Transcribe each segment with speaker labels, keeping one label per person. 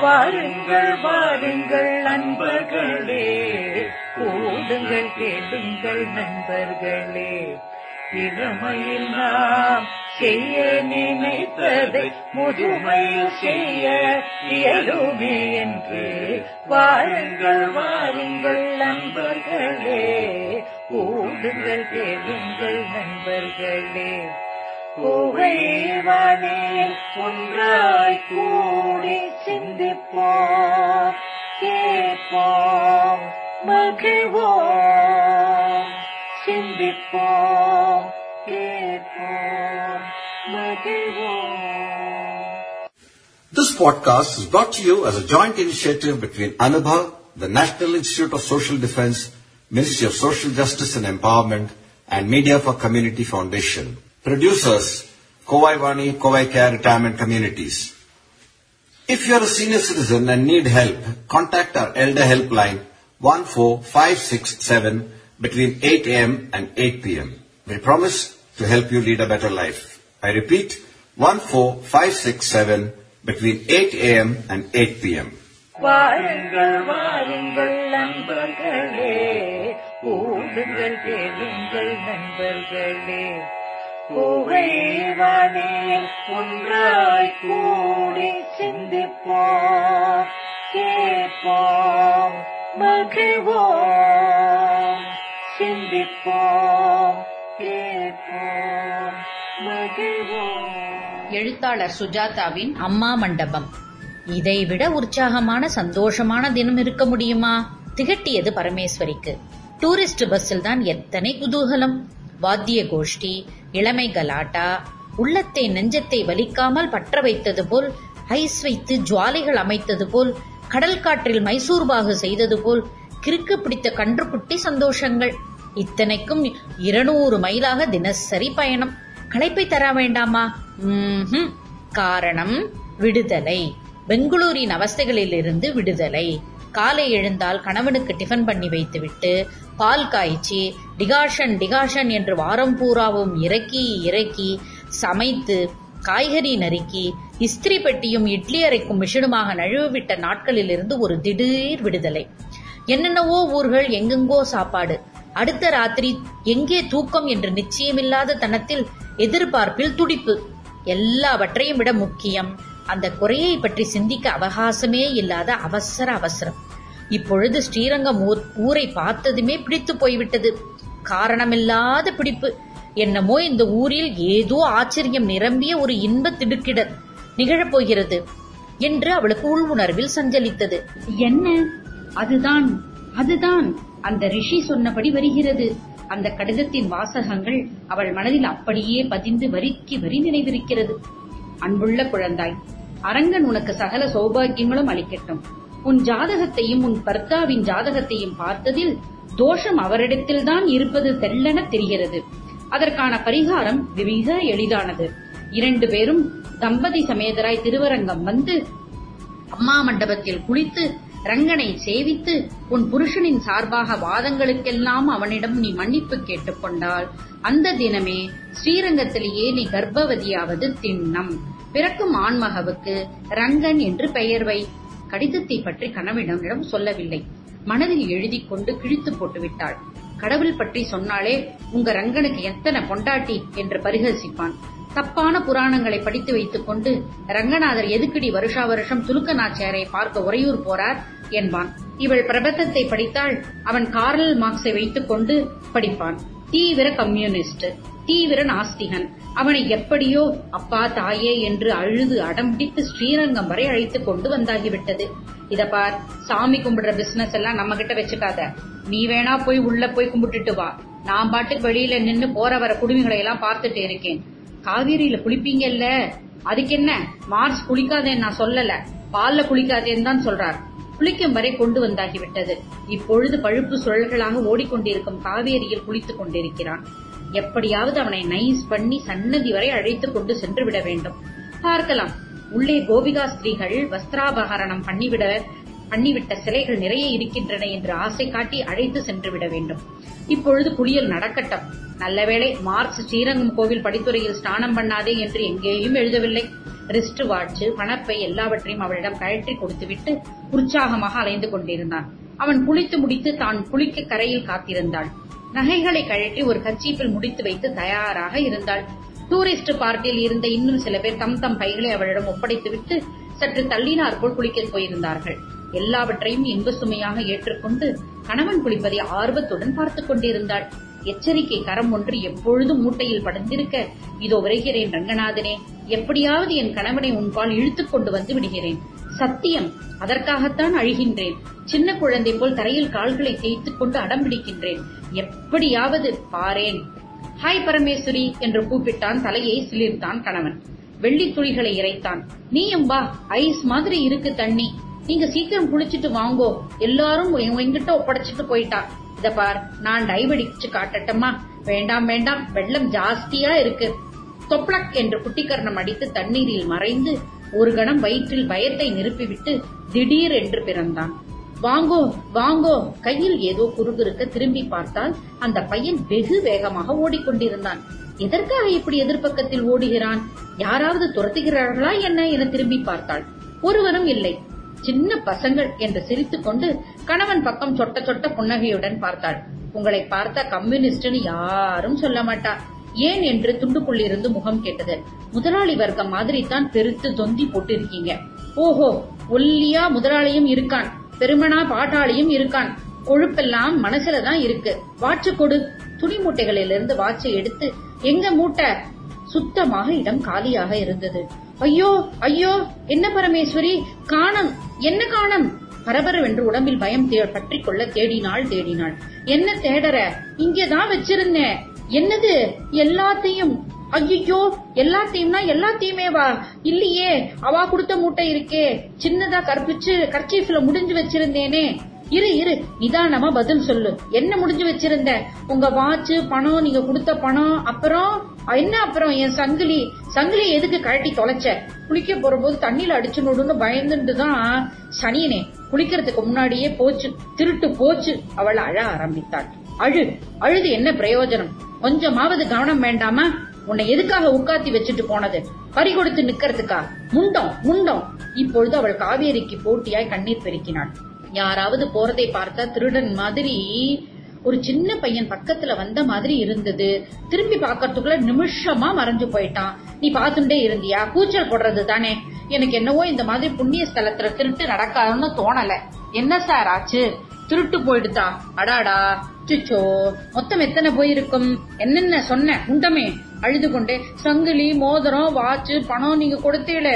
Speaker 1: வாருங்கள் வாருங்கள் நண்பர்களே. கூடுங்கள் கேளுங்கள் நண்பர்களே. இளமையில் நாம் செய்ய நினைத்ததை முதுமையில் செய்ய இயலுமே என்று. வாருங்கள் வாருங்கள் நண்பர்களே. கூடுங்கள் கேளுங்கள் நண்பர்களே. கோவை வானே ஒன்றாய் கூ மகிழ்வோம் சிந்திப்போம் கேட்போம் மகிழ்வோம்
Speaker 2: This podcast is brought to you as a joint initiative between Anubha, the National Institute of Social Defense, Ministry of Social Justice and Empowerment, and Media for Community Foundation. Producers, Kowai Vani, Kowai Care Retirement Communities. If you are a senior citizen and need help, contact our Elder Helpline 14567 between 8 a.m. and 8 p.m. We promise to help you lead a better life. I repeat, 14567 between 8 a.m. and 8 p.m.
Speaker 1: வாருங்கள் வாருங்கள் நண்பர்களே கூடுங்கள் கேளுங்கள் நண்பர்களே புகைவானே ஒன்றாய் கூடி சிந்திப்போம் கேட்போம் மகிழ்வோம் சிந்திப்போம் கேட்போம் மகிழ்வோம்
Speaker 3: எழுத்தாளர் சுஜாதாவின் அம்மா மண்டபம். இதைவிட உற்சாகமான சந்தோஷமான தினம் இருக்க முடியுமா? திகட்டியது பரமேஸ்வரிக்கு. டூரிஸ்ட் பஸ்ஸில் தான் எத்தனை குதூகலம். வாத்திய கோஷ்டி இளமை கலாட்டா உள்ளத்தை நெஞ்சத்தை வலிக்காமல் பற்ற வைத்தது போல் ஐஸ் வைத்து ஜுவாலைகள் அமைத்தது போல் கடல் காற்றில் மைசூர் பாகு செய்தது போல் கிறுக்கு பிடித்த கன்றுக்குட்டி சந்தோஷங்கள். இத்தனைக்கும் இருநூறு மைலாக தினசரி பயணம். களைப்பை தர வேண்டாமா? ம்ஹும். காரணம் விடுதலை. பெங்களூரின் அவஸ்தைகளில் இருந்து விடுதலை. காலை எழுந்தால் கணவனுக்கு டிஃபன் பண்ணி வைத்துவிட்டு பால் காய்ச்சி டிகாஷன் டிகாஷன் என்று வாரம் பூராவும் இறக்கி இறக்கி சமைத்து காய்கறி நறுக்கி இஸ்திரி பெட்டியும் இட்லி அரைக்கும் மிஷினுமாக நழுவிவிட்ட நாட்களிலிருந்து ஒரு திடீர் விடுதலை. என்னென்னவோ ஊர்கள் எங்கெங்கோ சாப்பாடு. அடுத்த ராத்திரி எங்கே தூக்கம் என்று நிச்சயமில்லாத தனத்தில் எதிர்பார்ப்பில் துடிப்பு. எல்லாவற்றையும் விட முக்கியம் அந்த குறையை பற்றி சிந்திக்க அவகாசமே இல்லாத அவசர அவசரம். இப்பொழுது ஸ்ரீரங்கம் ஊர் ஊரை பார்த்ததுமே பிடித்து போய்விட்டது. காரணமில்லாத பிடிப்பு. என்னமோ இந்த ஊரில் ஏதோ ஆச்சரியம் நிரம்பிய ஒரு இன்ப திடுக்கிடல் நிகழப்போகிறது என்று அவளுக்கு உள் உணர்வில் சஞ்சலித்தது.
Speaker 4: என்ன? அதுதான் அதுதான் அந்த ரிஷி சொன்னபடி வருகிறது. அந்த கடிதத்தின் வாசகங்கள் அவள் மனதில் அப்படியே பதிந்து வரிக்கு வரி நினைவிருக்கிறது. அன்புள்ள குழந்தாய் அரங்கன் உனக்கு சகல சௌபாகியங்களும் அளிக்கட்டும். உன் ஜாதகத்தையும் உன் பர்த்தாவின் ஜாதகத்தையும் பார்த்ததில் தோஷம் அவரிடத்தில்தான் இருப்பது தெல்லென தெரிகிறது. அதற்கான பரிகாரம் மிக எளிதானது. இரண்டு பேரும் தம்பதி சமேதராய் திருவரங்கம் வந்து அம்மா மண்டபத்தில் குளித்து ரங்கனை சேவித்து உன் புருஷனின் சார்பாக வாதங்களுக்கெல்லாம் அவனிடம் நீ மன்னிப்பு கேட்டுக்கொண்டால் அந்த தினமே ஸ்ரீரங்கத்திலேயே நீ கர்ப்பவதியாவது திண்ணம். பிறக்கும் ஆண்மகவுக்கு ரங்கன் என்று பெயர் வை. கடிதத்தை பற்றி கணவனிடம் சொல்லவில்லை. மனதில் எழுதி கொண்டு கிழித்து போட்டுவிட்டாள். கடவுள் பற்றி சொன்னாலே உங்க ரங்கனுக்கு எத்தனை பொண்டாட்டி என்று பரிகசிப்பான் தப்பான புராணங்களை படித்து வைத்துக் கொண்டு ரங்கநாதர் எதுக்கடி வருஷா வருஷம் துலுக்க நாச்சியாரை பார்க்க உறையூர் போறார் என்பான். இவள் பிரபந்தத்தை படித்தால் அவன் கார்ல் மார்க்ஸை வைத்துக் கொண்டு படிப்பான். தீவிர கம்யூனிஸ்ட் தீவிர நாஸ்திகன். அவனை எப்படியோ அப்பா தாயே என்று அழுது அடம்பிடித்து ஸ்ரீரங்கம் வரை அழைத்துக் கொண்டு வந்தாகிவிட்டது. இத பார் சாமி கும்பிடுற பிசினஸ் எல்லாம் நம்ம கிட்ட வச்சுக்காத. நீ வேணா போய் உள்ள போய் கும்பிட்டுட்டு வா. நான் பாட்டுக்கு வெளியில நின்னு போற வர குடுமிகளை எல்லாம் பார்த்துட்டு இருக்கேன். காவேரியில குளிப்பீங்கல்ல? அதுக்கு என்ன? மார்ச் குளிக்காதேன்னு நான் சொல்லல. பால்ல குளிக்காதேன்னு தான் சொல்றார். குளிக்கும் வரை கொண்டு வந்தாகிவிட்டது இப்பொழுது பழுப்பு சுழல்களாக ஓடிக்கொண்டிருக்கும் காவேரியில் குளித்துக் கொண்டிருக்கிறான். எப்படியாவது அவனை நைஸ் பண்ணி சன்னதி வரை அழைத்துக் கொண்டு சென்று விட வேண்டும். பார்க்கலாம். உள்ளே கோபிகா ஸ்திரீகள் வஸ்திராபகரணம் பண்ணிவிட பண்ணிவிட்ட சிலைகள் நிறைய இருக்கின்றன என்று ஆசை காட்டி அழைத்து சென்று விட வேண்டும். இப்பொழுது குளியல் நடக்கட்டும். நல்லவேளை மார்க்ஸ் ஸ்ரீரங்கம் கோவில் படித்துறையில் ஸ்நானம் பண்ணாதே என்று எங்கேயும் எழுதவில்லை. ரிஸ்ட் வாட்ச் பணப்பை எல்லாவற்றையும் அவளிடம் கழற்றி கொடுத்துவிட்டு உற்சாகமாக அலைந்து கொண்டிருந்தான். அவன் குளித்து முடித்து தான் குளிக்க கரையில் காத்திருந்தாள். நகைகளை கழற்றி ஒரு கச்சீப்பில் முடித்து வைத்து தயாராக இருந்தாள். டூரிஸ்ட் பார்ட்டியில் இருந்த இன்னும் சில பேர் தம் தம் பைகளை அவளிடம் ஒப்படைத்துவிட்டு சற்று தள்ளினார் போல் குளிக்கப் போயிருந்தார்கள். எல்லாவற்றையும் இன்ப சுமையாக ஏற்றுக்கொண்டு கணவன் குளிப்பதை ஆர்வத்துடன் பார்த்துக் கொண்டிருந்தாள். எச்சரிக்கை கரம் ஒன்று எப்பொழுதும் மூட்டையில் படுந்திருக்க இதோ விரைகிறேன் ரங்கநாதனே எப்படியாவது என் கணவனை உன்பால் இழுத்துக் கொண்டு வந்து விடுகிறேன். சத்தியம் அதற்காகத்தான் அழுகின்றேன். சின்ன குழந்தை போல் தரையில் கால்களை தேய்த்துக் கொண்டு அடம் பிடிக்கின்றேன். எப்படியாவது பாரேன். ஹாய் பரமேஸ்வரி என்று கூப்பிட்டான் தலையை சிலிர்த்தான் கணவன். வெள்ளி துளிகளை இறைத்தான். நீயும் வா ஐஸ் மாதிரி இருக்கு தண்ணி. நீங்க சீக்கிரம் குளிச்சிட்டு வாங்கோ. எல்லாரும் எங்கிட்ட ஒப்படைச்சிட்டு போயிட்டா. இத பார் நான் டைவ் அடிச்சு காட்டட்டமா வேண்டாம் வேண்டாம் வெள்ளம் ஜாஸ்தியா இருக்கு. தொப்ளக் என்று குட்டிக்கரணம் அடித்து தண்ணீரில் மறைந்து ஒரு கணம் வயிற்றில் பயத்தை நிரப்பிவிட்டு திடீர் என்று பிறந்தான். வாங்கோ வாங்கோ. கையில் ஏதோ குறுகுறுக்க திரும்பி பார்த்தால் அந்த பையன் வெகு வேகமாக ஓடிக்கொண்டிருந்தான். எதற்காக இப்படி எதிர்ப்பக்கத்தில் ஓடுகிறான்? யாராவது துரத்துகிறார்களா என்ன என திரும்பி பார்த்தாள். ஒருவரும் இல்லை. சின்ன பசங்கள் என்று சிரித்துக்கொண்டு கணவன் பக்கம் சொட்ட சொட்ட புன்னகையுடன் பார்த்தாள். உங்களை பார்த்தா கம்யூனிஸ்ட்னு யாரும் சொல்ல மாட்டா. ஏன் என்று துண்டுக்குள்ளிருந்து முகம் கேட்டது. முதலாளி வர்க்கம் மாதிரி தான் பெருத்து தொந்தி போட்டிருக்கீங்க. ஓஹோ ஒல்லியா முதலாளியும் இருக்கான். பெருமனா பாட்டாளியும் இருக்கான். கொழுப்பெல்லாம் மனசுலதான் இருக்கு. வாட்சு கொடு. துணி மூட்டைகளிலிருந்து வாட்சை எடுத்து எங்க மூட்டை? சுத்தமாக இடம் காலியாக இருந்தது. ஐயோ ஐயோ என்ன பரமேஸ்வரி? காணம். என்ன காணம்? பரபரவென்று உடம்பில் பயம் பற்றி கொள்ள தேடினாள் தேடினாள். என்ன தேடற? இங்கதான் வச்சிருந்தேன். என்னது? எல்லாத்தையும் ஐயோ எல்லாத்தையும்னா எல்லாத்தையுமே வா. இல்லையே அவா கொடுத்த மூட்டை இருக்கே. சின்னதா கற்பிச்சு கர்ச்சீஃப்ல முடிஞ்சு வச்சிருந்தேனே. இரு இரு நிதானமா பதில் சொல்லு. என்ன முடிஞ்சு வச்சிருந்த? உங்க வாட்ச் பணம் நீங்க கொடுத்த பணம் அப்புறம்? என்ன அப்புறம் என் சங்கிலி? சங்கிலி எதுக்கு கழட்டி தொலைச்ச? குளிக்க போறபோது தண்ணியில அடிச்சு நடுன்னு பயந்துட்டு தான் சனியனே குளிக்கிறதுக்கு முன்னாடியே போச்சு. திருட்டு போச்சு. அவள் அழ ஆரம்பித்தாள். அழு அழுது என்ன பிரயோஜனம்? கொஞ்சமாவது கவனம் வேண்டாமா? உன்னை எதுக்காக உட்காத்தி வச்சுட்டு போனது? பறி கொடுத்து நிக்கிறதுக்கா முண்டம் முண்டம். இப்பொழுது அவள் காவேரிக்கு போட்டியாய் கண்ணீர் பெருக்கினாள். யாராவது போறதை பார்த்தா திருடன் மாதிரி ஒரு சின்ன பையன் பக்கத்துல வந்த மாதிரி இருந்தது. திரும்பி பாக்கிறதுக்குள்ள நிமிஷமா மறைஞ்சு போயிட்டான். நீ பாத்துட்டே இருந்தியா? கூச்சல் போடுறது தானே. எனக்கு என்னவோ இந்த மாதிரி புண்ணிய ஸ்தலத்துல திருட்டு நடக்காதுன்னு தோணல. என்ன சார் ஆச்சு? திருட்டு போயிடுதா? அடாடா. சுச்சோ மொத்தம் எத்தனை போயிருக்கும்? என்னென்ன சொன்ன? உண்டமே. அழுது கொண்டே சங்கிலி மோதிரம் வாட்சு பணம் நீங்க கொடுத்தீல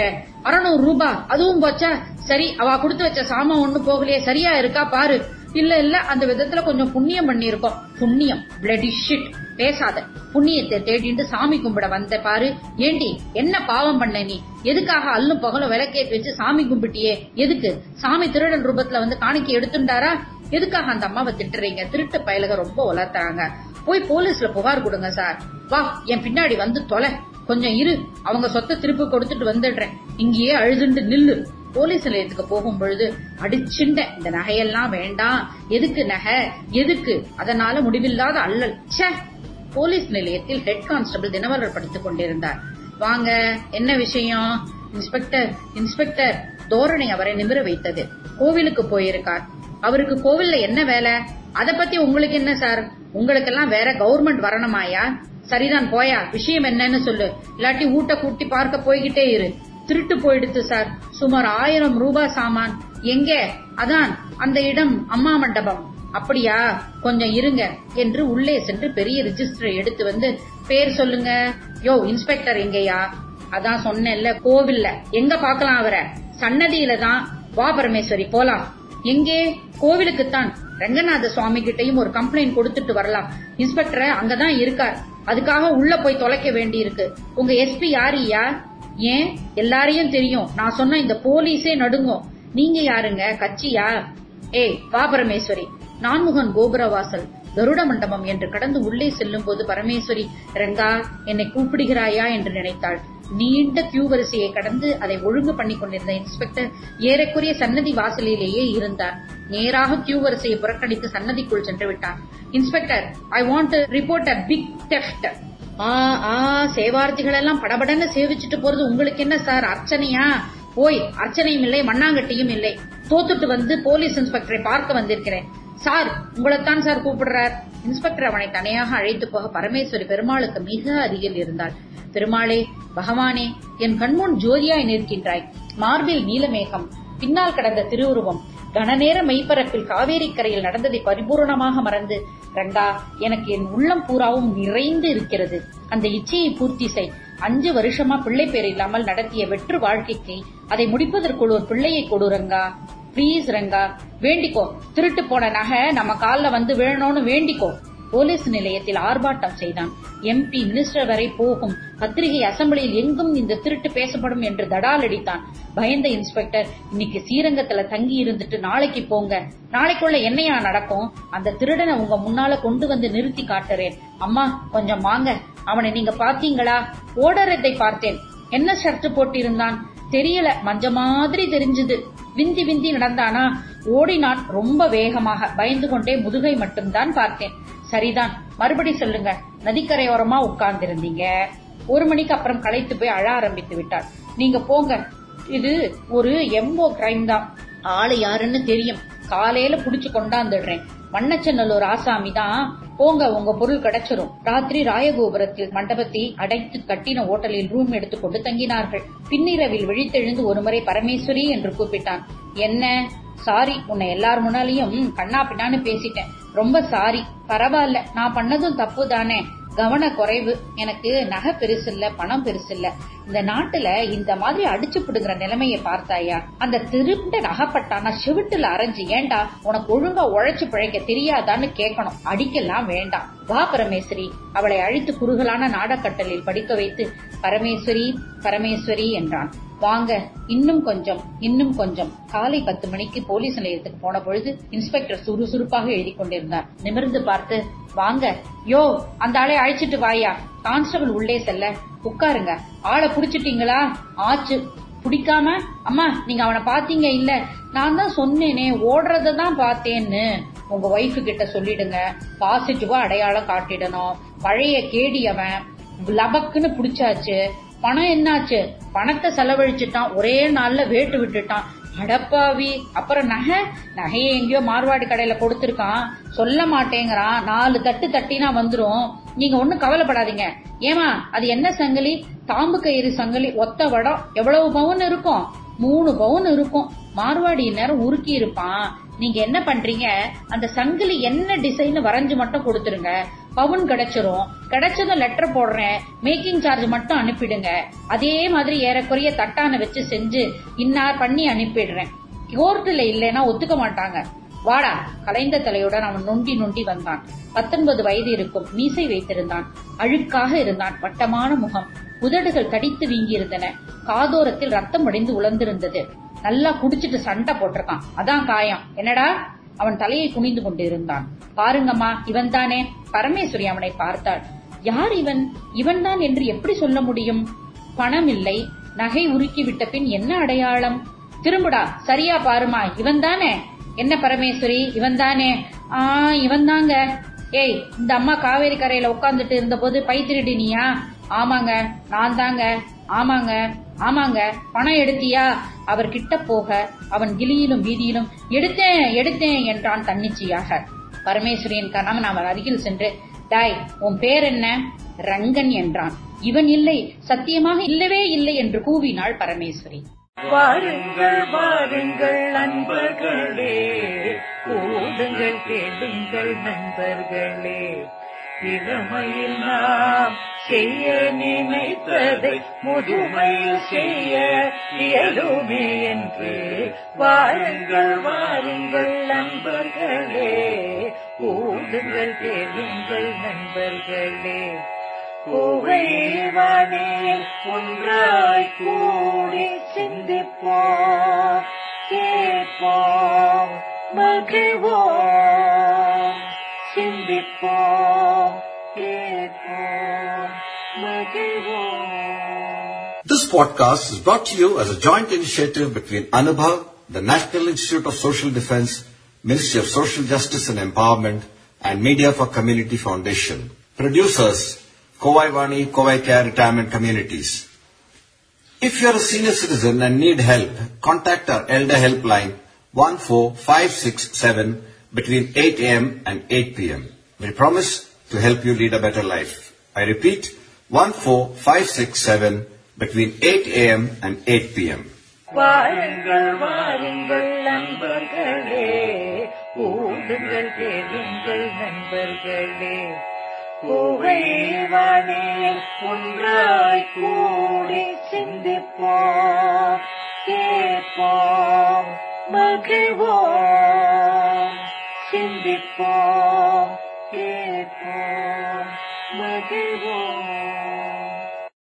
Speaker 4: அறநூறு ரூபாய் அதுவும் போச்சா? சரி அவ கொடுத்து வச்ச சாமான் ஒண்ணு போகலையே சரியா இருக்கா பாரு. இல்ல இல்ல அந்த விதத்துல கொஞ்சம் புண்ணியம் பண்ணிருக்கோம் புண்ணியம்? பிளடி ஷிட் பேசாத. புண்ணியத்தை தேடிட்டு சாமி கும்பிட வந்த பாரு. ஏண்டி என்ன பாவம் பண்ண நீ? எதுக்காக அல்லும் பகலும் விளக்கேற்றி வச்சு சாமி கும்பிட்டியே? எதுக்கு? சாமி திருடன் ரூபத்துல வந்து காணிக்கை எடுத்துட்டாரா எதுக்காக அந்த அம்மாவை திட்டுறீங்க? திருட்டு பயலுக ரொம்ப வளர்த்தாங்க போய் போலீஸ்ல புகார் கொடுங்க சார். வா என் பின்னாடி வந்து தொலை. கொஞ்சம் இரு அவங்க சொத்தை திருப்பி கொடுத்துட்டு வந்துடுறேன். இங்கேயே அழுதுண்டு நில்லு. போலீஸ் நிலையத்துக்கு போகும் பொழுது அடிச்சுண்ட இந்த நகையெல்லாம் வேண்டாம். எதுக்கு நகை? எதுக்கு? அதனால முடிவில்லாத அல்லல். ச்சே! போலீஸ் நிலையத்தில் ஹெட் கான்ஸ்டபிள் தினவரர் படித்துக் கொண்டிருந்தார். வாங்க என்ன விஷயம்? இன்ஸ்பெக்டர் இன்ஸ்பெக்டர் தோரணை அவரை நிமிர வைத்தது. கோவிலுக்கு போயிருக்கார். அவருக்கு கோவில்ல என்ன வேலை? அத பத்தி உங்களுக்கு என்ன சார்? உங்களுக்கெல்லாம் வேற கவர்மெண்ட் வரணுமாயா சரிதான் போயா. விஷயம் என்னன்னு சொல்லு. இல்லாட்டி ஊட்ட கூட்டி பார்க்க போய்கிட்டே இரு. திருட்டு போயிடுத்து சார். சுமார் ஆயிரம் ரூபாய் சாமான். எங்கே? அதான் அந்த இடம் அம்மா மண்டபம். அப்படியா? கொஞ்சம் இருங்க என்று உள்ளே சென்று பெரிய ரிஜிஸ்டரை எடுத்து வந்து பேர் சொல்லுங்க. யோ இன்ஸ்பெக்டர் எங்கயா? அதான் சொன்னேன்ல கோவில்ல. எங்க பாக்கலாம் அவரை? சன்னதியில தான். வா பரமேஸ்வரி போலாம். எங்கே? கோவிலுக்குத்தான். ரங்கநாத சுவாமி கிட்டையும் ஒரு கம்ப்ளைண்ட் கொடுத்துட்டு வரலாம். இன்ஸ்பெக்டர் அங்கதான் இருக்கார். அதுக்காக உள்ள போய் தொலைக்க வேண்டி இருக்கு உங்க எஸ்பி யாரியா ஏன்? எல்லாரையும் தெரியும். நான் சொன்ன இந்த போலீஸே நடுங்கும். நீங்க யாருங்க? கட்சியா? ஏய் வா பரமேஸ்வரி நான்முகன் கோபுரவாசல். கருட மண்டபம் என்று கடந்து உள்ளே செல்லும் போது பரமேஸ்வரி ரங்கா என்னை கூப்பிடுகிறாயா? என்று நினைத்தாள். நீண்ட கியூ வரிசையை கடந்து அதை ஒழுங்கு பண்ணி கொண்டிருந்த இன்ஸ்பெக்டர் ஏறக்குறைய சன்னதி வாசலிலேயே இருந்தார். நேராக கியூ வரிசையை புறக்கணித்து சன்னதிக்குள் சென்று விட்டார். Inspector I want to report a big theft ஆ ஆ சேவார்த்திகள் எல்லாம் படபடன்னு சேவிச்சுட்டு போறது உங்களுக்கு என்ன சார் அர்ச்சனையா? போய் அர்ச்சனையும் இல்லை மண்ணாங்கட்டியும் இல்லை. தோத்துட்டு வந்து போலீஸ் இன்ஸ்பெக்டரை பார்க்க வந்திருக்கிறேன். சார் உங்களைத்தான் சார் கூப்பிடுறார். இன்ஸ்பெக்டர் அவனை தனியாக அழைத்து போக பரமேஸ்வரி பெருமாளுக்கு மிக அருகில் இருந்தாள் பெருமாளே பகவானே என் கண்முன் ஜோதியாய் நிற்கின்றாய். மார்பில் நீலமேகம் பின்னால் கடந்த திருவுருவம். கனநேர மெய்ப்பரப்பில் காவேரி கரையில் நடந்ததை பரிபூரணமாக மறந்து ரங்கா எனக்கு என் உள்ளம் பூராவும் நிறைந்து இருக்கிறது. அந்த இச்சையை பூர்த்தி செய். அஞ்சு வருஷமா பிள்ளை பேர் இல்லாமல் நடத்திய வெற்று வாழ்க்கைக்கு அதை முடிப்பதற்குள் ஒரு பிள்ளையை கொடு ரங்கா. ப்ளீஸ் ரங்கா. வேண்டிக்கோ. திருட்டு போன நகை நம்ம கால்ல வந்து விழணும்னு வேண்டிக்கோ. போலீஸ் நிலையத்தில் ஆர்ப்பாட்டம் செய்தான். எம்பி மினிஸ்டர் வரை போகும். பத்திரிகை அசம்பிளியில் எங்கும் இந்த திருட்டு பேசப்படும் என்று தடால் அடித்தான். பயந்த இன்ஸ்பெக்டர் இன்னைக்கு ஸ்ரீரங்கத்துல தங்கி இருந்துட்டு நாளைக்கு போங்க. நாளைக்குள்ள என்னையா நடக்கும்? அந்த திருடனை உங்க முன்னால கொண்டு வந்து நிறுத்தி காட்டுறேன். அம்மா கொஞ்சம் வாங்க. அவனை நீங்க பாத்தீங்களா ஓடறதை பார்த்தேன். என்ன ஷர்ட் போட்டிருந்தான்? தெரியல. மஞ்ச மாதிரி தெரிஞ்சது. விந்தி விந்தி நடந்தானா? ஓடினான். ரொம்ப வேகமாக. பயந்து கொண்டே முதுகை மட்டும்தான் பார்த்தேன். சரிதான். மறுபடி சொல்லுங்க. நதிக்கரையோரமா உட்கார்ந்திருந்தீங்க. ஒரு மணிக்கு அப்புறம் களைத்து போய் அழ ஆரம்பித்து விட்டார். நீங்க போங்க. இது ஒரு எம்போ கிரைம் தான். ஆளு யாருன்னு தெரியும். காலையில புடிச்சு கொண்டாந்துடுறேன். வண்ணச்சநல்லூர் ஆசாமி தான். போங்க உங்க பொருள் கிடைச்சிரும். ராத்திரி ராயகோபுரத்தில் மண்டபத்தை அடைத்து கட்டின ஓட்டலில் ரூம் எடுத்துக்கொண்டு தங்கினார்கள். பின்னிரவில் விழித்தெழுந்து ஒருமுறை பரமேஸ்வரி என்று கூப்பிட்டான். என்ன? சாரி உன்னை எல்லார் முன்னாலையும் கண்ணா பின்னான்னு பேசிட்டேன். ரொம்ப சாரி பரவாயில்ல நான் பண்ணதும் தப்பு தானே கவன குறைவு. எனக்கு நகை பெருசு இல்ல பணம் பெருசு இல்ல. இந்த நாட்டுல இந்த மாதிரி அடிச்சு பிடுங்குற நிலைமைய பார்த்தாயா? அந்த திருண்ட நகைப்பட்டானா செவிட்டுல அரைஞ்சு ஏண்டா உனக்கு ஒழுங்கா உழைச்சு பிழைக்க தெரியாதான்னு கேட்கணும் அடிக்கலாம் வேண்டாம். வா பரமேஸ்வரி. அவளை அழித்து குறுகலான நாடக்கட்டலில் படிக்க வைத்து பரமேஸ்வரி பரமேஸ்வரி என்றான். வாங்க இன்னும் கொஞ்சம் இன்னும் கொஞ்சம். காலை பத்து மணிக்கு போலீஸ் நிலையத்துக்கு போன பொழுது இன்ஸ்பெக்டர் சுறுசுறுப்பாக எழுதி கொண்டிருந்தார். நிமிர்ந்து பார்த்து வாங்க யோ அந்த ஆளை அழைச்சிட்டு வாயா. கான்ஸ்டபிள் உள்ளே செல்ல. உட்காருங்க. ஆளை புடிச்சிட்டீங்களா? ஆச்சு. பிடிக்காம? அம்மா நீங்க அவனை பாத்தீங்க இல்ல? நான் தான் சொன்னேனே ஓடுறத தான் பார்த்தேன்னு. உங்க ஒய்ஃபு கிட்ட சொல்லிடுங்க. பாசிட்டிவா அடையாளம் காட்டிடணும். பழைய கேடி அவன். லபக்குன்னு புடிச்சாச்சு பணம் என்னாச்சு? பணத்தை செலவழிச்சுட்டான் ஒரே நாள்ல வேட்டு விட்டுட்டான். அடப்பாவி. அப்புறம் நகை? நகையை எங்கேயோ மார்வாடி கடையில கொடுத்துருக்கான். சொல்ல மாட்டேங்கிறான். நாலு தட்டு தட்டினா வந்துரும். நீங்க ஒண்ணும் கவலைப்படாதீங்க. ஏமா அது என்ன சங்கிலி? தாம்பு கயிறு சங்கிலி. ஒத்த வடம். எவ்வளவு பவுன் இருக்கும்? மூணு பவுன் இருக்கும். மார்வாடி நேரம் உருக்கி இருப்பான். நீங்க என்ன பண்றீங்க? அந்த சங்கிலி என்ன டிசைன் வரைஞ்சு மட்டும் கொடுத்துருங்க. பவுன் கிடைச்சிரும். கிடைச்சதும் லெட்டர் போடுறேன். மேக்கிங் சார்ஜ் மட்டும் அனுப்பிடுங்க. அதே மாதிரி ஏறக்குறைய தட்டான வச்சு செஞ்சு இன்னார் பண்ணி அனுப்பிடுறேன். கோர்ட்டுல இல்லைன்னா ஒத்துக்க மாட்டாங்க. வாடா கலைந்த தலையுடன் அவன் நொண்டி நொண்டி வந்தான். பத்தொன்பது வயது இருக்கும். மீசை வைத்திருந்தான். அழுக்காக இருந்தான். வட்டமான முகம். உதடுகள் தடித்து வீங்கியிருந்தன. காதோரத்தில் ரத்தம் அடைந்து உலர்ந்திருந்தது. நல்லா குடிச்சிட்டு சண்டை போட்டிருக்கான். அதான் காயம். என்னடா? அவன் தலையை குனிந்து கொண்டிருந்தான். பாருங்கம்மா இவன் தானே பரமேஸ்வரி அவனை பார்த்தாள். யார் இவன்? இவன் தான் என்று எப்படி சொல்ல முடியும்? பணம் இல்லை நகை உருக்கி விட்ட பின் என்ன அடையாளம்? திரும்புடா சரியா பாருமா இவன் தானே என்ன பரமேஸ்வரி இவன் தானே ஆ இவன் தாங்க ஏய் இந்த அம்மா காவேரி கரையில உட்காந்துட்டு இருந்த போது பை திருடினியா ஆமாங்க நான் தாங்க ஆமாங்க. ஆமாங்க பணம் எடுத்தியா? அவர் கிட்ட போக அவன் கிளியிலும் வீதியிலும் எடுத்தேன் எடுத்தேன் என்றான் தன்னிச்சையாக. பரமேஸ்வரியின் கணவன் அவர் அருகில் சென்று டாய் உன் பேர் என்ன? ரங்கன் என்றான். இவன் இல்லை சத்தியமாக இல்லவே இல்லை என்று கூவினாள் பரமேஸ்வரி.
Speaker 1: வாருங்கள் வாருங்கள் நண்பர்களே கூடுங்கள் கேளுங்கள் நண்பர்களே. இளமையில் நாம் செய்ய நினைத்ததை முதுமையில் செய்ய இயலுமே என்று வாருங்கள் வாருங்கள் நண்பர்களே. கூடுங்கள் கேளுங்கள் நண்பர்களே. கோவைவானே ஒன்றாய் கூடி சிந்திப்போம் கேட்போம் மகிழ்வோம்.
Speaker 2: this podcast is brought to you as a joint initiative between Anubha, the National Institute of Social Defense, Ministry of Social Justice and Empowerment, and Media for Community Foundation. Producers, Kowai Vani, Kowai Care Retirement Communities. If you are a senior citizen and need help, contact our Elder Helpline 14567 between 8 a.m. and 8 p.m. We promise to help you lead a better life. I repeat, 14567 between 8 a.m. and 8 p.m.
Speaker 1: வாருங்கள் வாருங்கள் நண்பர்களே ஓடுங்கள் கேளுங்கள் நண்பர்களே கோவைவானே ஒன்றாய் கூடி சிந்திப்போம் கேட்போம் மகிழ்வோம் சிந்திப்போம் கேட்போம் மகிழ்வோம்.